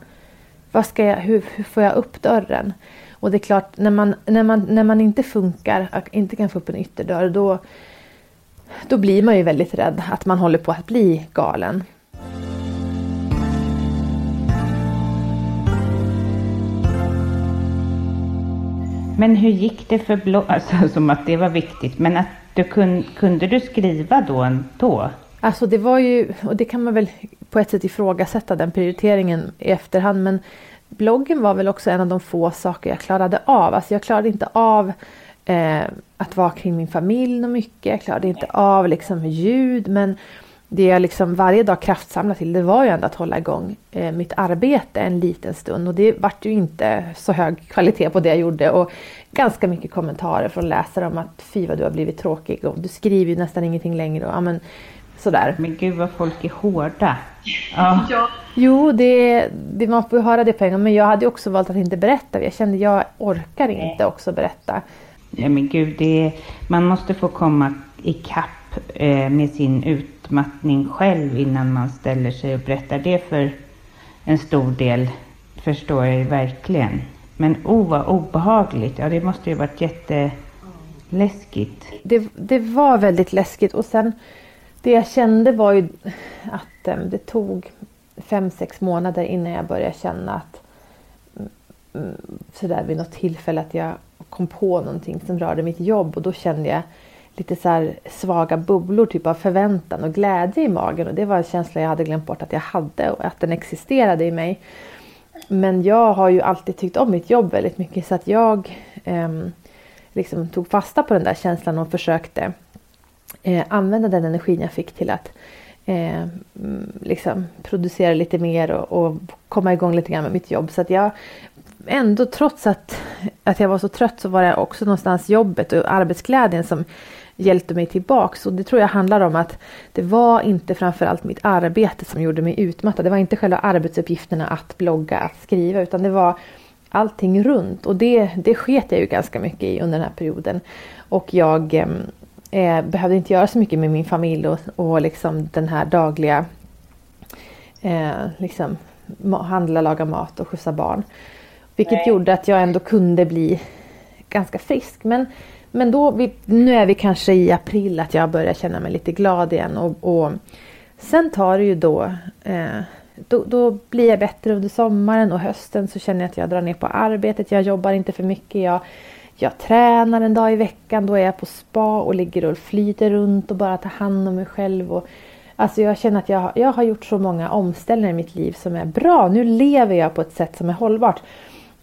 Vad ska jag, hur, hur får jag upp dörren? Och det är klart, när man, när man, när man inte funkar, inte kan få upp en ytterdörr, då, då blir man ju väldigt rädd att man håller på att bli galen. Men hur gick det för blå... alltså som att det var viktigt, men att du kun, kunde du skriva då då? Alltså det var ju, och det kan man väl på ett sätt ifrågasätta den prioriteringen i efterhand, men bloggen var väl också en av de få saker jag klarade av. Alltså jag klarade inte av eh, att vara kring min familj mycket, jag klarade inte av liksom ljud, men det jag liksom varje dag kraftsamlade till det var ju ändå att hålla igång eh, mitt arbete en liten stund och det vart ju inte så hög kvalitet på det jag gjorde och ganska mycket kommentarer från läsare om att fy vad du har blivit tråkig och du skriver ju nästan ingenting längre och ja, men, sådär. Men gud vad folk är hårda. Ja. ja. Jo, det, det, man får höra det på en gång men jag hade också valt att inte berätta. Jag kände jag orkar inte också berätta. Ja men gud, det, man måste få komma ikapp eh, med sin utmattning själv innan man ställer sig och berättar det för en stor del. Förstår jag verkligen. Men oh vad obehagligt. Ja det måste ju varit jätteläskigt. Det, det var väldigt läskigt och sen det jag kände var ju att eh, det tog fem, sex månader innan jag började känna att mm, mm, sådär vid något tillfälle att jag kom på någonting som rörde mitt jobb och då kände jag lite så svaga bubblor typ av förväntan och glädje i magen och det var en känsla jag hade glömt bort att jag hade och att den existerade i mig. Men jag har ju alltid tyckt om mitt jobb väldigt mycket så att jag eh, liksom tog fasta på den där känslan och försökte eh, använda den energin jag fick till att eh, liksom producera lite mer och, och, komma igång lite grann med mitt jobb. Så att jag ändå trots att, att jag var så trött så var det också någonstans jobbet och arbetsglädjen som hjälpte mig tillbaks. Och det tror jag handlar om att det var inte framförallt mitt arbete som gjorde mig utmattad. Det var inte själva arbetsuppgifterna att blogga, att skriva, utan det var allting runt. Och det, det sket jag ju ganska mycket i under den här perioden. Och jag eh, behövde inte göra så mycket med min familj och, och liksom den här dagliga eh, liksom, handla, laga mat och skjutsa barn. Vilket Nej. gjorde att jag ändå kunde bli ganska frisk. Men, men då, vi, nu är vi kanske i april att jag börjar känna mig lite glad igen. Och, och sen tar det ju då, eh, då, då blir jag bättre under sommaren och hösten så känner jag att jag drar ner på arbetet. Jag jobbar inte för mycket. Jag, jag tränar en dag i veckan. Då är jag på spa och ligger och flyter runt och bara tar hand om mig själv. Och, Alltså jag känner att jag, jag har gjort så många omställningar i mitt liv som är bra. Nu lever jag på ett sätt som är hållbart.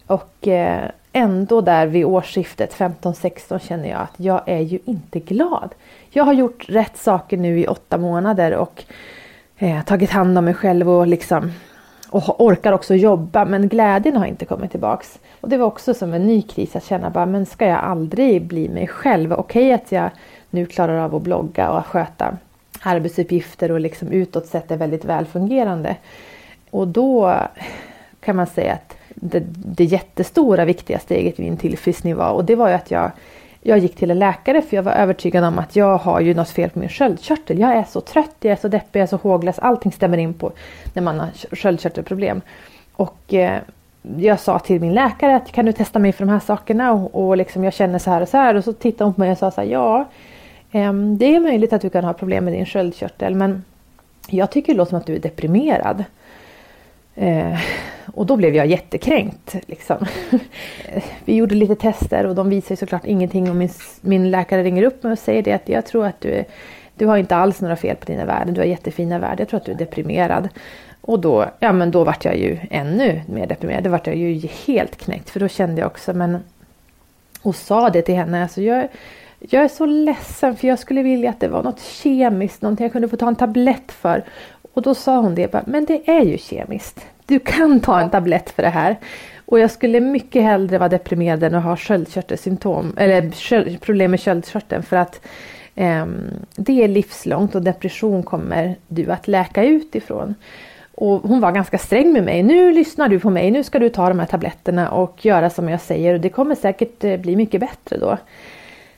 Och eh, ändå där vid årsskiftet 15-16 känner jag att jag är ju inte glad. Jag har gjort rätt saker nu i åtta månader och eh, tagit hand om mig själv och liksom och orkar också jobba men glädjen har inte kommit tillbaks. Och det var också som en ny kris att känna bara men ska jag aldrig bli mig själv? Okej okay, att jag nu klarar av att blogga och sköta arbetsuppgifter och liksom utåt sett är väldigt välfungerande. Och då kan man säga att det, det jättestora viktiga steget i min tillfriskning var och det var ju att jag jag gick till en läkare för jag var övertygad om att jag har ju något fel på min sköldkörtel. Jag är så trött, jag är så deppig, jag är så håglös. Allting stämmer in på när man har sköldkörtelproblem. Och eh, jag sa till min läkare att kan du testa mig för de här sakerna och, och liksom jag känner så här och så här. Och så tittade hon på mig och sa så här, ja eh, det är möjligt att du kan ha problem med din sköldkörtel men jag tycker det låter som att du är deprimerad. Eh, och då blev jag jättekränkt. Liksom. Vi gjorde lite tester och de visade såklart ingenting. Och min, min läkare ringer upp mig och säger det att jag tror att du, du har inte alls några fel på dina värden. Du har jättefina värden. Jag tror att du är deprimerad. Och då, ja, men då vart jag ju ännu mer deprimerad. Då vart jag ju helt knäckt. För då kände jag också, men... Och sa det till henne. Alltså jag, jag är så ledsen för jag skulle vilja att det var något kemiskt, någonting jag kunde få ta en tablett för. Och då sa hon det, men det är ju kemiskt. Du kan ta en tablett för det här. Och jag skulle mycket hellre vara deprimerad än att ha sköldkörtelsymptom, eller problem med sköldkörteln för att eh, det är livslångt och depression kommer du att läka ut ifrån. Och hon var ganska sträng med mig. Nu lyssnar du på mig, nu ska du ta de här tabletterna och göra som jag säger och det kommer säkert eh, bli mycket bättre då.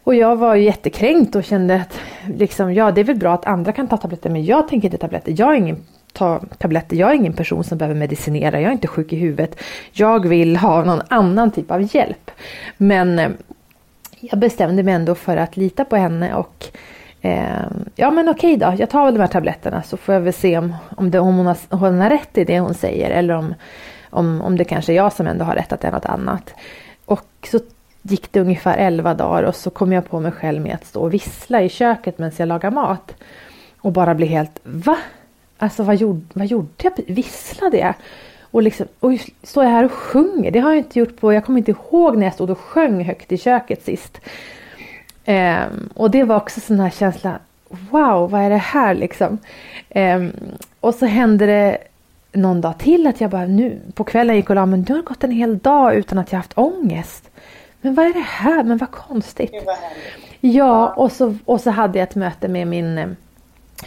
Och jag var jättekränkt och kände att liksom, ja, det är väl bra att andra kan ta tabletter men jag tänker inte tabletter. Jag är ingen ta tabletter. Jag är ingen person som behöver medicinera. Jag är inte sjuk i huvudet. Jag vill ha någon annan typ av hjälp. Men eh, jag bestämde mig ändå för att lita på henne och eh, ja men okej då, jag tar väl de här tabletterna så får jag väl se om, om, det, om hon, har, hon har rätt i det hon säger eller om, om, om det kanske är jag som ändå har rätt att det är något annat. Och så gick det ungefär 11 dagar och så kom jag på mig själv med att stå och vissla i köket medan jag lagar mat. Och bara bli helt, va? Alltså vad gjorde, vad gjorde jag? Visslade jag? Och liksom, oj, står jag här och sjunger? Det har jag inte gjort på, jag kommer inte ihåg när jag stod och sjöng högt i köket sist. Um, och det var också sån här känsla, wow, vad är det här liksom? Um, och så hände det någon dag till att jag bara, nu på kvällen gick och la men nu har det gått en hel dag utan att jag haft ångest. Men vad är det här? Men vad konstigt. Ja, och så, och så hade jag ett möte med min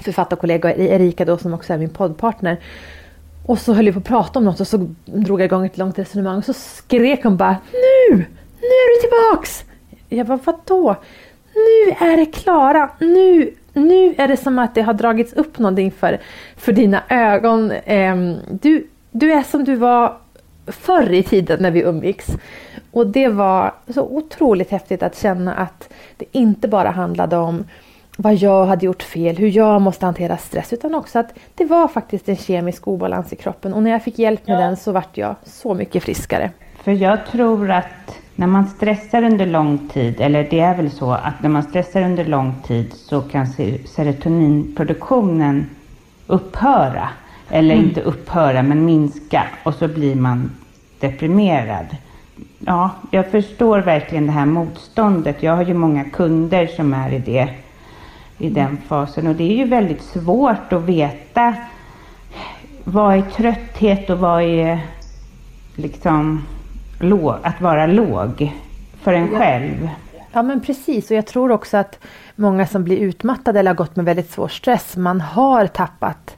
författarkollega Erika då som också är min poddpartner. Och så höll vi på att prata om något och så drog jag igång ett långt resonemang och så skrek hon bara Nu! Nu är du tillbaks! Jag bara vadå? Nu är det Klara! Nu, nu är det som att det har dragits upp någonting för, för dina ögon. Ehm, du, du är som du var förr i tiden när vi umgicks. Och det var så otroligt häftigt att känna att det inte bara handlade om vad jag hade gjort fel, hur jag måste hantera stress utan också att det var faktiskt en kemisk obalans i kroppen och när jag fick hjälp med ja. den så vart jag så mycket friskare. För jag tror att när man stressar under lång tid, eller det är väl så att när man stressar under lång tid så kan serotoninproduktionen upphöra. Eller mm. inte upphöra men minska och så blir man deprimerad. Ja, jag förstår verkligen det här motståndet. Jag har ju många kunder som är i det i den fasen. Och det är ju väldigt svårt att veta vad är trötthet och vad är liksom låg, att vara låg för en själv. Ja men precis och jag tror också att många som blir utmattade eller har gått med väldigt svår stress, man har tappat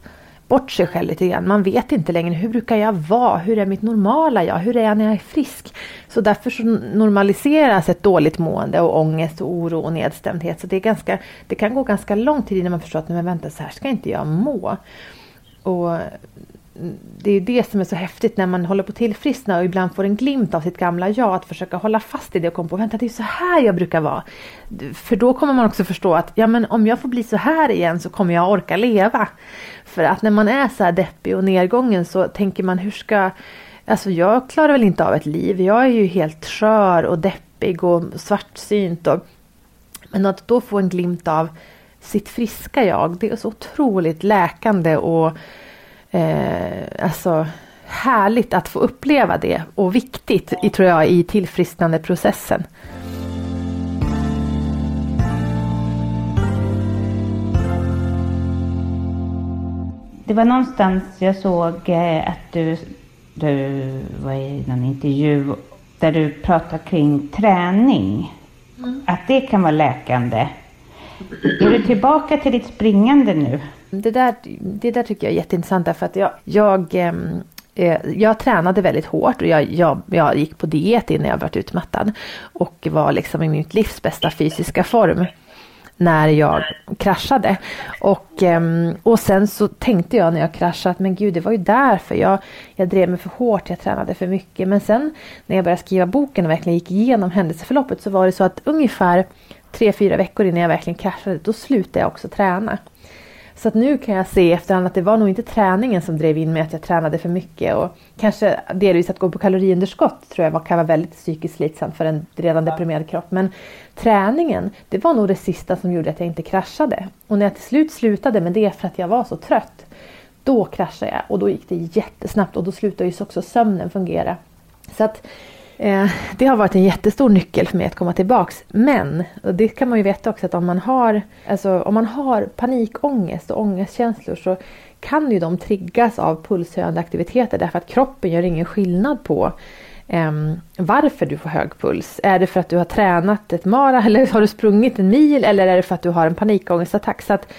bort sig själv lite grann. Man vet inte längre hur brukar jag vara? Hur är mitt normala jag? Hur är jag när jag är frisk? Så därför så normaliseras ett dåligt mående och ångest och oro och nedstämdhet. Så det, är ganska, det kan gå ganska lång tid innan man förstår att men vänta, så här ska inte jag må. Och det är det som är så häftigt när man håller på att tillfriskna och ibland får en glimt av sitt gamla jag. Att försöka hålla fast i det och komma på vänta det är så här jag brukar vara. För då kommer man också förstå att ja, men om jag får bli så här igen så kommer jag orka leva. För att när man är så här deppig och nedgången så tänker man hur ska... Alltså jag klarar väl inte av ett liv. Jag är ju helt skör och deppig och svartsynt. Och, men att då få en glimt av sitt friska jag, det är så otroligt läkande och eh, alltså härligt att få uppleva det och viktigt i, tror jag i tillfrisknandeprocessen. Det var någonstans jag såg eh, att du, du var i någon intervju där du pratade kring träning. Mm. Att det kan vara läkande. Är du tillbaka till ditt springande nu? Det där, det där tycker jag är jätteintressant därför att jag, jag, eh, jag tränade väldigt hårt och jag, jag, jag gick på diet innan jag varit utmattad. Och var liksom i mitt livs bästa fysiska form när jag kraschade. Och, ehm, och sen så tänkte jag när jag kraschade att men gud det var ju därför jag, jag drev mig för hårt, jag tränade för mycket. Men sen när jag började skriva boken och verkligen gick igenom händelseförloppet så var det så att ungefär tre, fyra veckor innan jag verkligen kraschade då slutade jag också träna. Så att nu kan jag se efterhand att det var nog inte träningen som drev in mig att jag tränade för mycket och kanske delvis att gå på kaloriunderskott tror jag kan vara väldigt psykiskt slitsamt för en redan deprimerad kropp. Men träningen, det var nog det sista som gjorde att jag inte kraschade. Och när jag till slut slutade med det för att jag var så trött, då kraschade jag och då gick det jättesnabbt och då slutade ju också sömnen fungera. Så att Eh, det har varit en jättestor nyckel för mig att komma tillbaks. Men, och det kan man ju veta också att om man har, alltså, om man har panikångest och ångestkänslor så kan ju de triggas av pulshöjande aktiviteter därför att kroppen gör ingen skillnad på um, varför du får hög puls. Är det för att du har tränat ett mara eller har du sprungit en mil eller är det för att du har en panikångestattack? Så att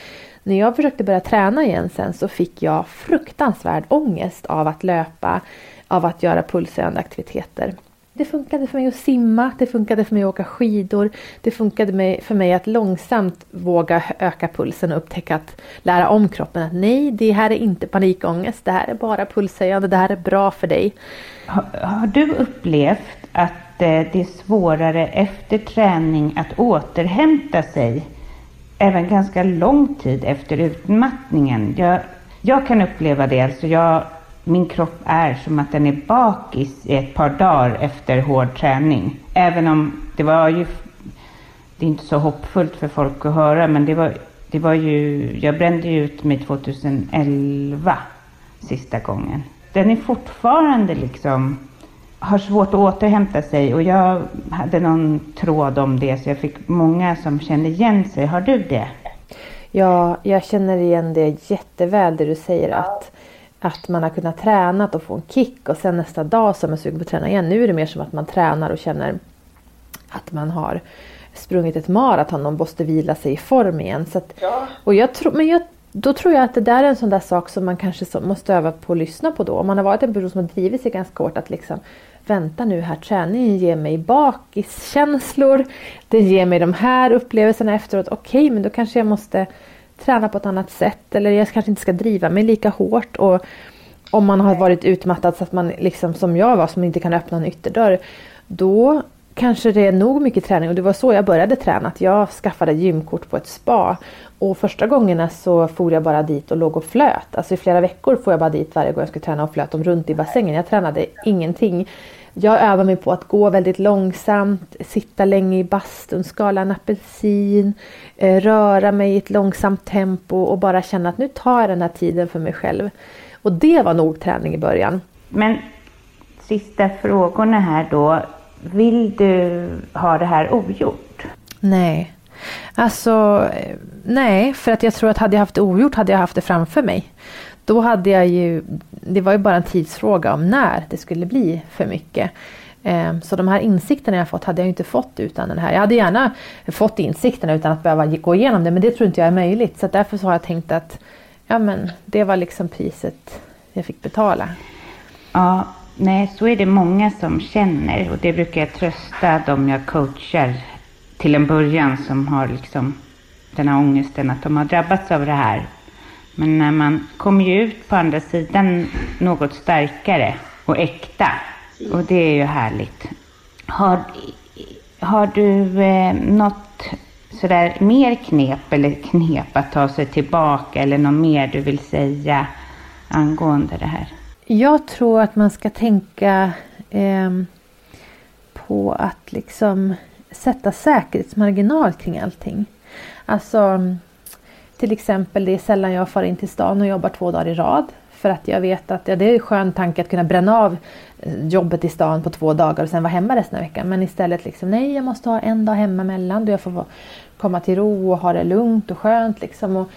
när jag försökte börja träna igen sen så fick jag fruktansvärd ångest av att löpa, av att göra pulshöjande aktiviteter. Det funkade för mig att simma, det funkade för mig att åka skidor. Det funkade för mig att långsamt våga öka pulsen och upptäcka att lära om kroppen att nej, det här är inte panikångest. Det här är bara pulshöjande, det här är bra för dig. Har, har du upplevt att eh, det är svårare efter träning att återhämta sig? Även ganska lång tid efter utmattningen. Jag, jag kan uppleva det. Alltså jag min kropp är som att den är bakis i ett par dagar efter hård träning. Även om det var ju, det är inte så hoppfullt för folk att höra, men det var, det var ju, jag brände ju ut mig 2011 sista gången. Den är fortfarande liksom, har svårt att återhämta sig och jag hade någon tråd om det så jag fick många som kände igen sig. Har du det? Ja, jag känner igen det jätteväl det du säger att att man har kunnat träna och få en kick och sen nästa dag så är man sugen på att träna igen. Nu är det mer som att man tränar och känner att man har sprungit ett maraton och måste vila sig i form igen. Så att, ja. och jag tror, men jag, då tror jag att det där är en sån där sak som man kanske måste öva på att lyssna på då. Om man har varit en person som har drivit sig ganska hårt att liksom vänta nu här, träningen ger mig bakiskänslor. Den ger mig de här upplevelserna efteråt. Okej, okay, men då kanske jag måste träna på ett annat sätt eller jag kanske inte ska driva mig lika hårt. Och om man har varit utmattad så att man liksom som jag var som inte kan öppna en ytterdörr. Då kanske det är nog mycket träning och det var så jag började träna. Att jag skaffade gymkort på ett spa. Och första gångerna så for jag bara dit och låg och flöt. Alltså i flera veckor får jag bara dit varje gång jag skulle träna och flöt dem runt i bassängen. Jag tränade ingenting. Jag övar mig på att gå väldigt långsamt, sitta länge i bastun, skala en apelsin, eh, röra mig i ett långsamt tempo och bara känna att nu tar jag den här tiden för mig själv. Och det var nog träning i början. Men sista frågorna här då. Vill du ha det här ogjort? Nej. Alltså, eh, nej, för att jag tror att hade jag haft det ogjort hade jag haft det framför mig. Då hade jag ju, det var ju bara en tidsfråga om när det skulle bli för mycket. Ehm, så de här insikterna jag fått hade jag inte fått utan den här. Jag hade gärna fått insikterna utan att behöva gå igenom det men det tror inte jag är möjligt. Så därför så har jag tänkt att ja, men det var liksom priset jag fick betala. Ja, nej så är det många som känner och det brukar jag trösta de jag coachar till en början som har liksom den här ångesten att de har drabbats av det här men när man kommer ju ut på andra sidan något starkare och äkta. Och det är ju härligt. Har, har du eh, något sådär mer knep eller knep att ta sig tillbaka eller något mer du vill säga angående det här? Jag tror att man ska tänka eh, på att liksom sätta säkerhetsmarginal kring allting. Alltså till exempel, det är sällan jag far in till stan och jobbar två dagar i rad. För att jag vet att ja, det är en skön tanke att kunna bränna av eh, jobbet i stan på två dagar och sen vara hemma resten av veckan. Men istället liksom, nej jag måste ha en dag hemma mellan då jag får komma till ro och ha det lugnt och skönt liksom. Och,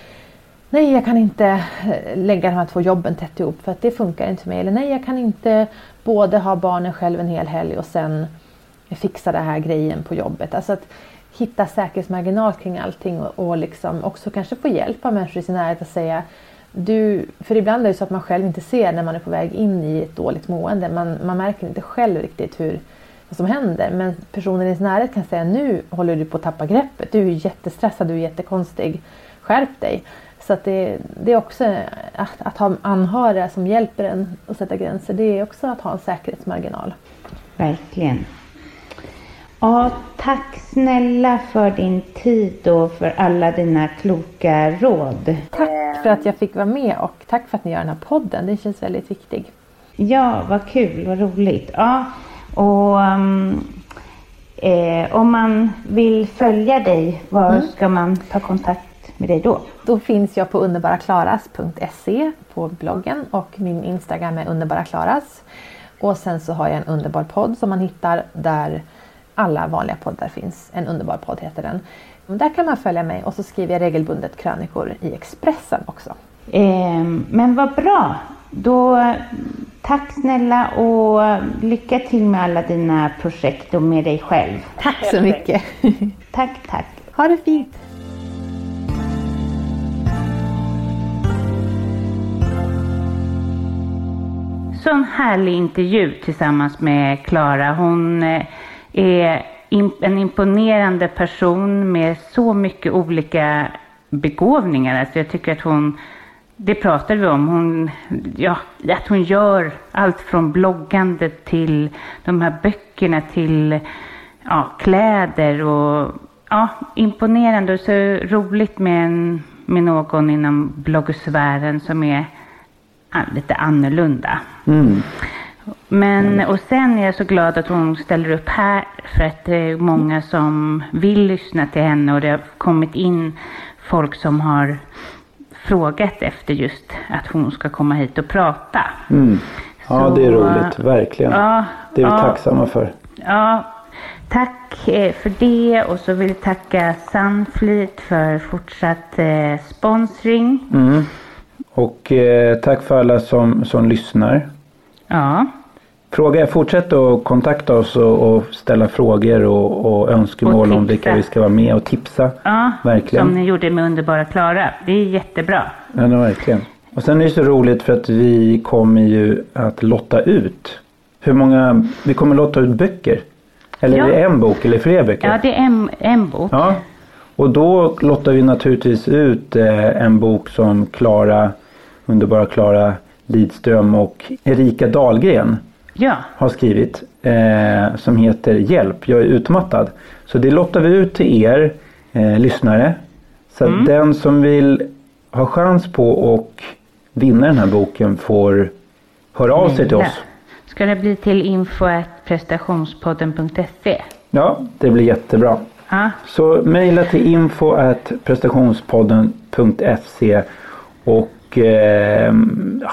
nej jag kan inte eh, lägga de här två jobben tätt ihop för att det funkar inte för mig. Eller nej jag kan inte både ha barnen själv en hel helg och sen fixa den här grejen på jobbet. Alltså att hitta säkerhetsmarginal kring allting och, och liksom också kanske få hjälp av människor i sin närhet att säga du, för ibland är det så att man själv inte ser när man är på väg in i ett dåligt mående. Man, man märker inte själv riktigt hur, vad som händer. Men personen i sin närhet kan säga nu håller du på att tappa greppet. Du är jättestressad, du är jättekonstig. Skärp dig. Så att det, det är också att, att ha anhöriga som hjälper en att sätta gränser. Det är också att ha en säkerhetsmarginal. Verkligen. Ja, tack snälla för din tid och för alla dina kloka råd. Tack för att jag fick vara med och tack för att ni gör den här podden. Det känns väldigt viktigt. Ja, vad kul, vad roligt. Ja, och um, eh, om man vill följa dig, var mm. ska man ta kontakt med dig då? Då finns jag på underbaraklaras.se på bloggen och min Instagram är underbaraklaras. Och sen så har jag en underbar podd som man hittar där alla vanliga poddar finns. En underbar podd heter den. Där kan man följa mig och så skriver jag regelbundet krönikor i Expressen också. Eh, men vad bra! Då, tack snälla och lycka till med alla dina projekt och med dig själv. Tack så mycket! tack, tack! Ha det fint! Sån härlig intervju tillsammans med Klara. Hon eh, är en imponerande person med så mycket olika begåvningar. Alltså jag tycker att hon, det pratade vi om, hon, ja, att hon gör allt från bloggande till de här böckerna till ja, kläder och ja, imponerande och så roligt med, en, med någon inom bloggsfären som är lite annorlunda. Mm. Men, och sen är jag så glad att hon ställer upp här för att det är många som vill lyssna till henne och det har kommit in folk som har frågat efter just att hon ska komma hit och prata. Mm. Ja, så, det är roligt, verkligen. Ja, det är vi ja, tacksamma för. Ja, tack eh, för det och så vill jag tacka Sunfleet för fortsatt eh, sponsring. Mm. Och eh, tack för alla som, som lyssnar. Ja. Fråga, fortsätt att kontakta oss och, och ställa frågor och, och önskemål och om vilka vi ska vara med och tipsa. Ja, verkligen. som ni gjorde med Underbara Klara. Det är jättebra. Ja, verkligen. Och sen är det så roligt för att vi kommer ju att lotta ut. Hur många, vi kommer lotta ut böcker. Eller ja. är det en bok eller flera böcker? Ja, det är en, en bok. Ja. Och då lottar vi naturligtvis ut eh, en bok som Klara, Underbara Klara Lidström och Erika Dahlgren ja. har skrivit eh, som heter Hjälp, jag är utmattad. Så det lottar vi ut till er eh, lyssnare. Så mm. den som vill ha chans på och vinna den här boken får höra av sig till oss. Ska det bli till info.prestationspodden.se? Ja, det blir jättebra. Så mejla till info.prestationspodden.se och och eh,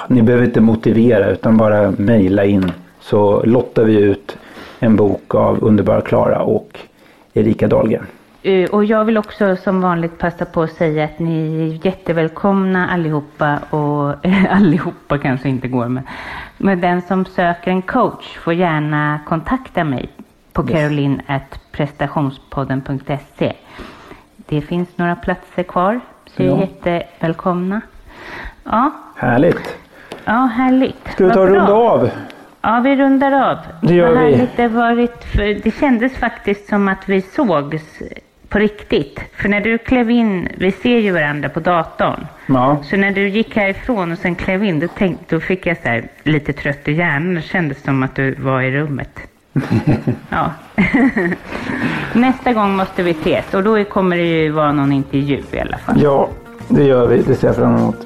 ni behöver inte motivera utan bara mejla in så lottar vi ut en bok av underbara Klara och Erika Dahlgren. Eh, och jag vill också som vanligt passa på att säga att ni är jättevälkomna allihopa och allihopa kanske inte går men, men den som söker en coach får gärna kontakta mig på yes. caroline.prestationspodden.se. Det finns några platser kvar så ja. är jättevälkomna. Ja. Härligt. Ja, härligt. Ska vi ta och runda av? Ja, vi rundar av. Det gör vi. Det, varit, det kändes faktiskt som att vi sågs på riktigt. För när du klev in, vi ser ju varandra på datorn. Ja. Så när du gick härifrån och sen klev in, då, tänkte, då fick jag så här, lite trött i hjärnan. Det kändes som att du var i rummet. ja. Nästa gång måste vi ses och då kommer det ju vara någon intervju i alla fall. Ja, det gör vi. Det ser jag fram emot.